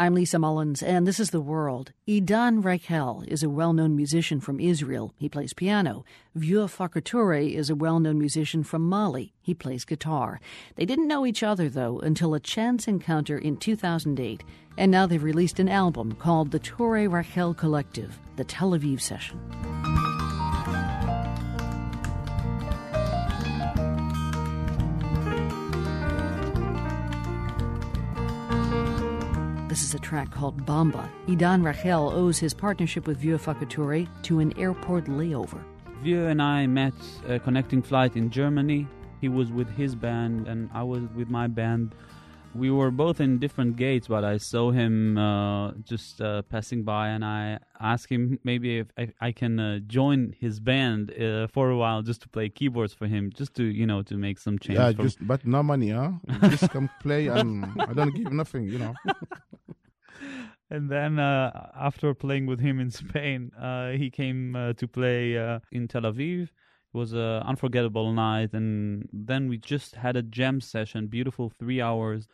I'm Lisa Mullins, and this is The World. Idan Raichel is a well known musician from Israel. He plays piano. Vieux Farka Touré is a well known musician from Mali. He plays guitar. They didn't know each other, though, until a chance encounter in 2008, and now they've released an album called The Touré Raichel Collective, the Tel Aviv Session. This is a track called Bamba. Idan Raichel owes his partnership with Vieux Farka Touré to an airport layover. Vieux and I met a connecting flight in Germany. He was with his band and I was with my band we were both in different gates, but I saw him uh, just uh, passing by, and I asked him maybe if I, I can uh, join his band uh, for a while, just to play keyboards for him, just to you know to make some change. Yeah, just but no money, huh? just come play, and I don't give nothing, you know. and then uh, after playing with him in Spain, uh, he came to play in Tel Aviv it was an unforgettable night, and then we just had a jam session, beautiful three hours.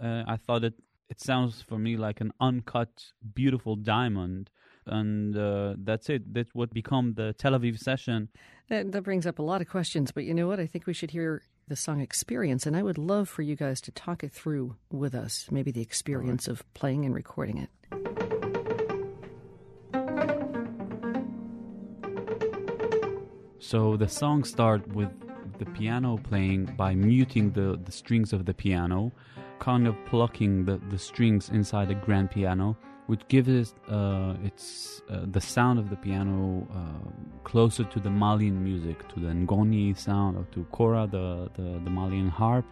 Uh, I thought it it sounds for me like an uncut, beautiful diamond, and uh, that's it. That would become the Tel Aviv session. That, that brings up a lot of questions, but you know what? I think we should hear the song experience, and I would love for you guys to talk it through with us. Maybe the experience right. of playing and recording it. So the song starts with the piano playing by muting the, the strings of the piano, kind of plucking the, the strings inside a grand piano, which gives it uh, its uh, the sound of the piano uh, closer to the Malian music, to the ngoni sound, or to kora, the, the, the Malian harp.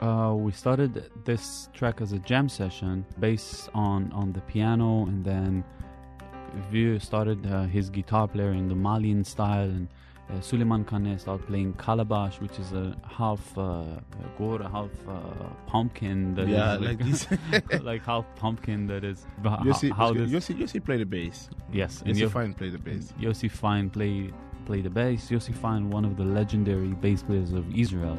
Uh, we started this track as a jam session based on, on the piano, and then Vieux started uh, his guitar player in the Malian style, and uh, Suleiman Kane started playing calabash, which is a half uh, gourd, half uh, pumpkin. That yeah, is like, like this, like half pumpkin. That is Yossi, how this, Yossi, Yossi play the bass. Yes, Yossi Yo- Fine play the bass. Yossi Fine play play the bass. Yossi Fine, one of the legendary bass players of Israel.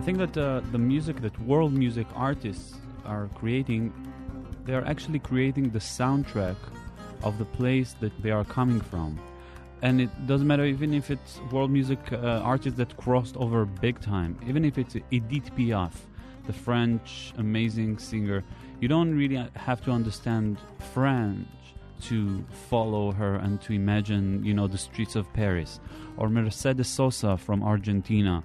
I think that uh, the music that world music artists are creating, they are actually creating the soundtrack of the place that they are coming from. And it doesn't matter even if it's world music uh, artists that crossed over big time, even if it's Edith Piaf, the French amazing singer. You don't really have to understand French to follow her and to imagine, you know, the streets of Paris. Or Mercedes Sosa from Argentina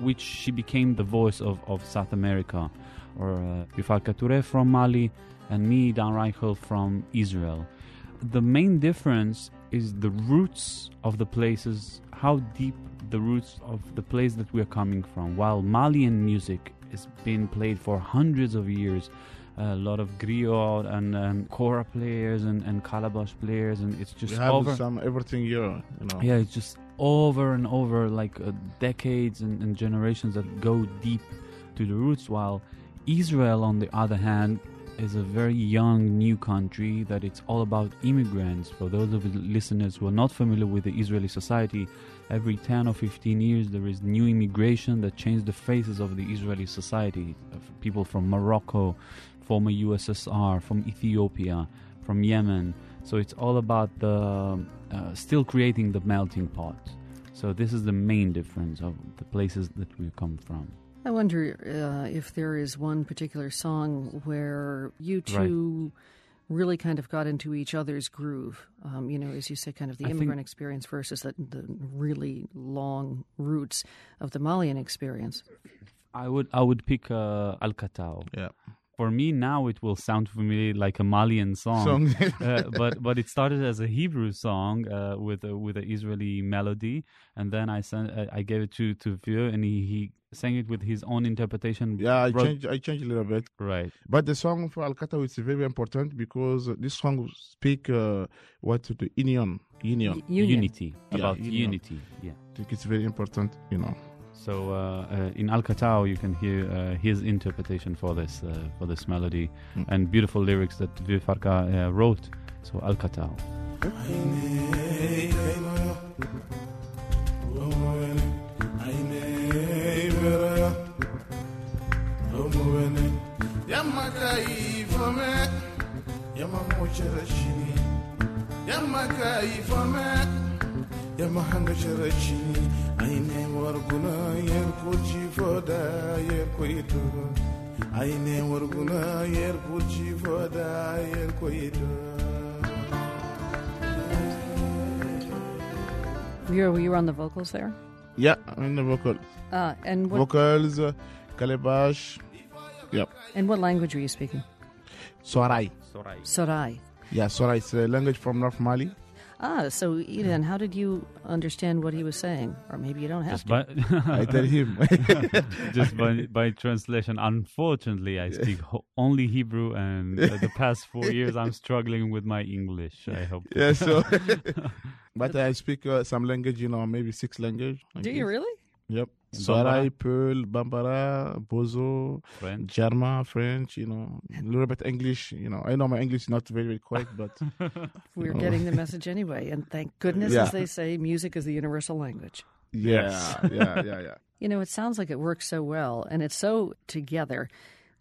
which she became the voice of, of South America, or uh, Farka Touré from Mali, and me, Dan Raichel, from Israel. The main difference is the roots of the places, how deep the roots of the place that we are coming from. While Malian music has been played for hundreds of years, a lot of griot and, and kora players and, and calabash players, and it's just we have over. some everything here. You know. Yeah, it's just over and over, like uh, decades and, and generations that go deep to the roots. While Israel, on the other hand, is a very young new country that it's all about immigrants. For those of the listeners who are not familiar with the Israeli society, every 10 or 15 years there is new immigration that changes the faces of the Israeli society. People from Morocco, former USSR, from Ethiopia, from Yemen. So it's all about the uh, still creating the melting pot. So this is the main difference of the places that we come from. I wonder uh, if there is one particular song where you two right. really kind of got into each other's groove. Um, you know, as you say, kind of the I immigrant experience versus the, the really long roots of the Malian experience. I would I would pick uh, Al Katao. Yeah for me now it will sound familiar like a Malian song, song. uh, but but it started as a Hebrew song uh, with a, with an Israeli melody, and then I sent uh, I gave it to to Vieux, and he, he sang it with his own interpretation. Yeah, I changed I changed a little bit. Right, but the song for Al Katao is very important because this song speak uh, what the union union unity yeah, about union. unity. Yeah, I think it's very important. You know. So uh, uh, in Al Katao, you can hear uh, his interpretation for this for this melody mm. and beautiful lyrics that Vieux Farka wrote. So Al Katao. Yamma hanga sharachini aine warguna yer kurji foda yer koito aine warguna yer kurji foda yer koito You were, you were on the vocals there? Yeah, I'm in the vocal. Uh, and what Vocals, uh, calabash. Yep. and what language were you speaking? Sorai. Sorai. Sorai. Yeah, Sorai. It's a language from North Mali. Ah, so Idan, how did you understand what he was saying? Or maybe you don't have Just to. by, I tell him. just by, by translation. Unfortunately, I speak ho- only Hebrew, and uh, the past four years I'm struggling with my English. I hope. yeah, so. but I speak uh, some language, you know, maybe six language. like Do you really? Yep. Bambara? Sorai, Peul, Bambara, Bozo, French. German, French, you know, a little bit English. You know, I know my English is not very, very correct, but We're Oh. getting the message anyway. And thank goodness, Yeah. as they say, music is the universal language. yes. yeah, yeah, yeah. You know, it sounds like it works so well and it's so together.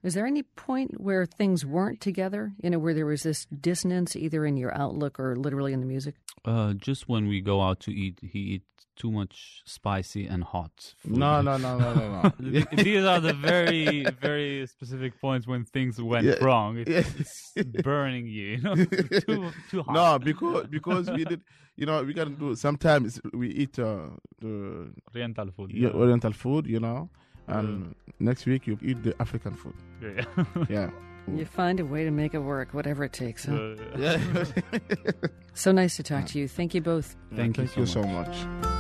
Is there any point where things weren't together? You know, where there was this dissonance either in your outlook or literally in the music? Uh, just when we go out to eat, he eats too much spicy and hot. food. No, no, no, no, no, no. These are the very, very specific points when things went Yeah. wrong. It's, Yes. it's burning you, you know, too, too hot. No, because because we did, you know, we gotta do. Sometimes we eat uh, the Oriental food. yeah, Oriental food, you know, and next week you eat the African food. Yeah. Yeah, You find a way to make it work, whatever it takes. Huh? Uh, yeah. So nice to talk to you. Thank you both. Thank you Thank so you so much. much.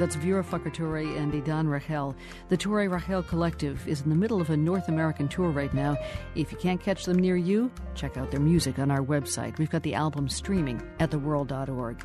That's Vieux Farka Touré and Idan Raichel. The Touré Raichel Collective is in the middle of a North American tour right now. If you can't catch them near you, check out their music on our website. We've got the album streaming at theworld.org.